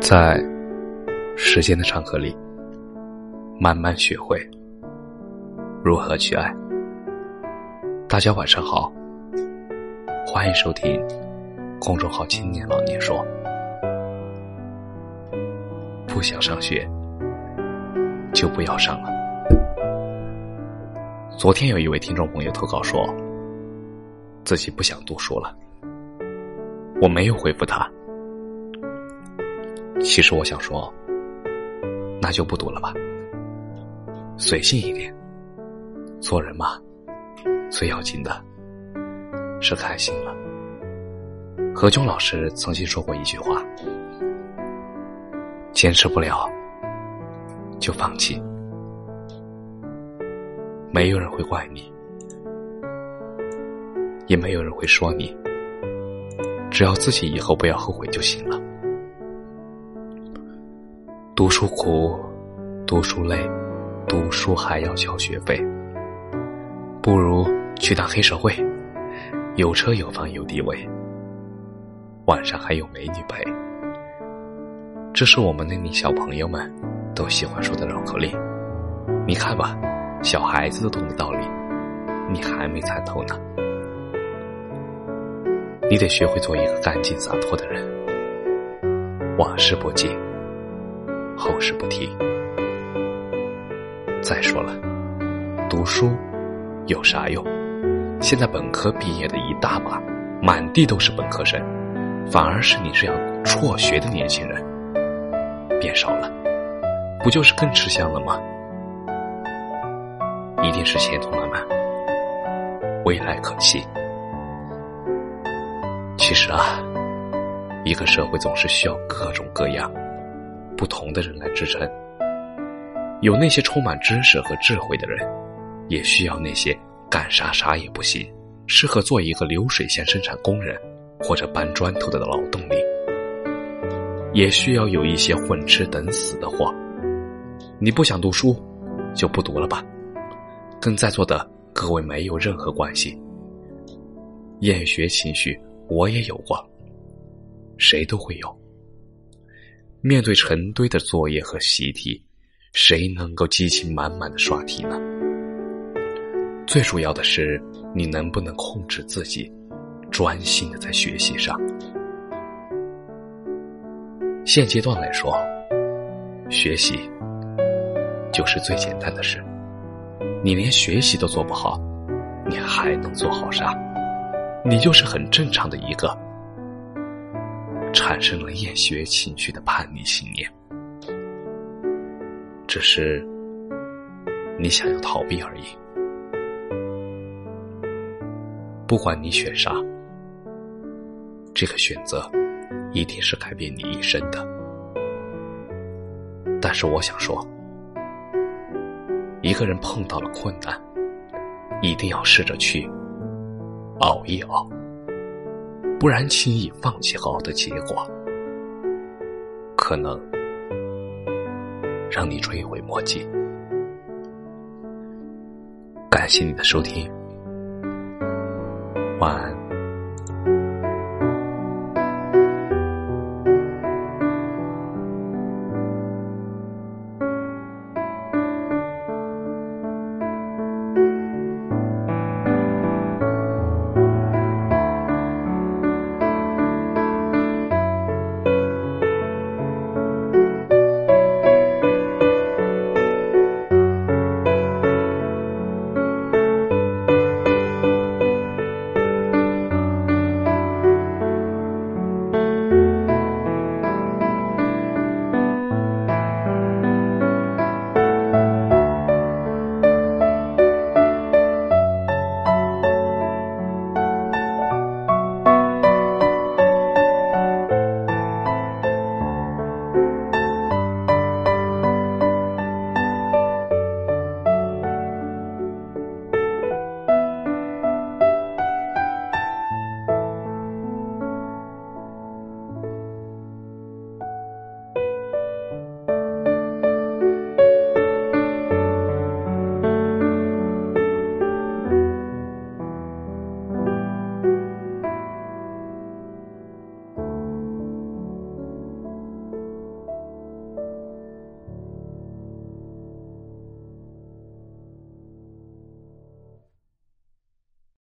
在时间的长河里，慢慢学会如何去爱。大家晚上好，欢迎收听公众号“青年老年说”。不想上学，就不要上了。昨天有一位听众朋友投稿说，自己不想读书了。我没有回复他。其实我想说，那就不读了吧，随性一点。做人嘛，最要紧的是开心了。何炅老师曾经说过一句话：坚持不了就放弃，没有人会怪你，也没有人会说你，只要自己以后不要后悔就行了。读书苦，读书累，读书还要交学费，不如去当黑社会，有车有房有地位，晚上还有美女陪。这是我们那里小朋友们都喜欢说的绕口令。你看吧，小孩子都懂的道理，你还没参透呢。你得学会做一个干净洒脱的人，往事不记。后事不提。再说了，读书有啥用？现在本科毕业的一大把，满地都是本科生，反而是你这样辍学的年轻人变少了，不就是更吃香了吗？一定是前途漫漫，未来可期。其实啊，一个社会总是需要各种各样。不同的人来支撑，有那些充满知识和智慧的人，也需要那些干啥啥也不行，适合做一个流水线生产工人或者搬砖头的劳动力，也需要有一些混吃等死的货。你不想读书，就不读了吧，跟在座的各位没有任何关系。厌学情绪我也有过，谁都会有。面对成堆的作业和习题，谁能够激情满满的刷题呢？最主要的是，你能不能控制自己，专心的在学习上？现阶段来说，学习就是最简单的事。你连学习都做不好，你还能做好啥？你就是很正常的一个。产生了厌学情绪的叛逆信念，只是你想要逃避而已。不管你选啥，这个选择一定是改变你一生的。但是我想说，一个人碰到了困难，一定要试着去熬一熬。不然，轻易放弃好的结果，可能让你追悔莫及。感谢你的收听，晚安。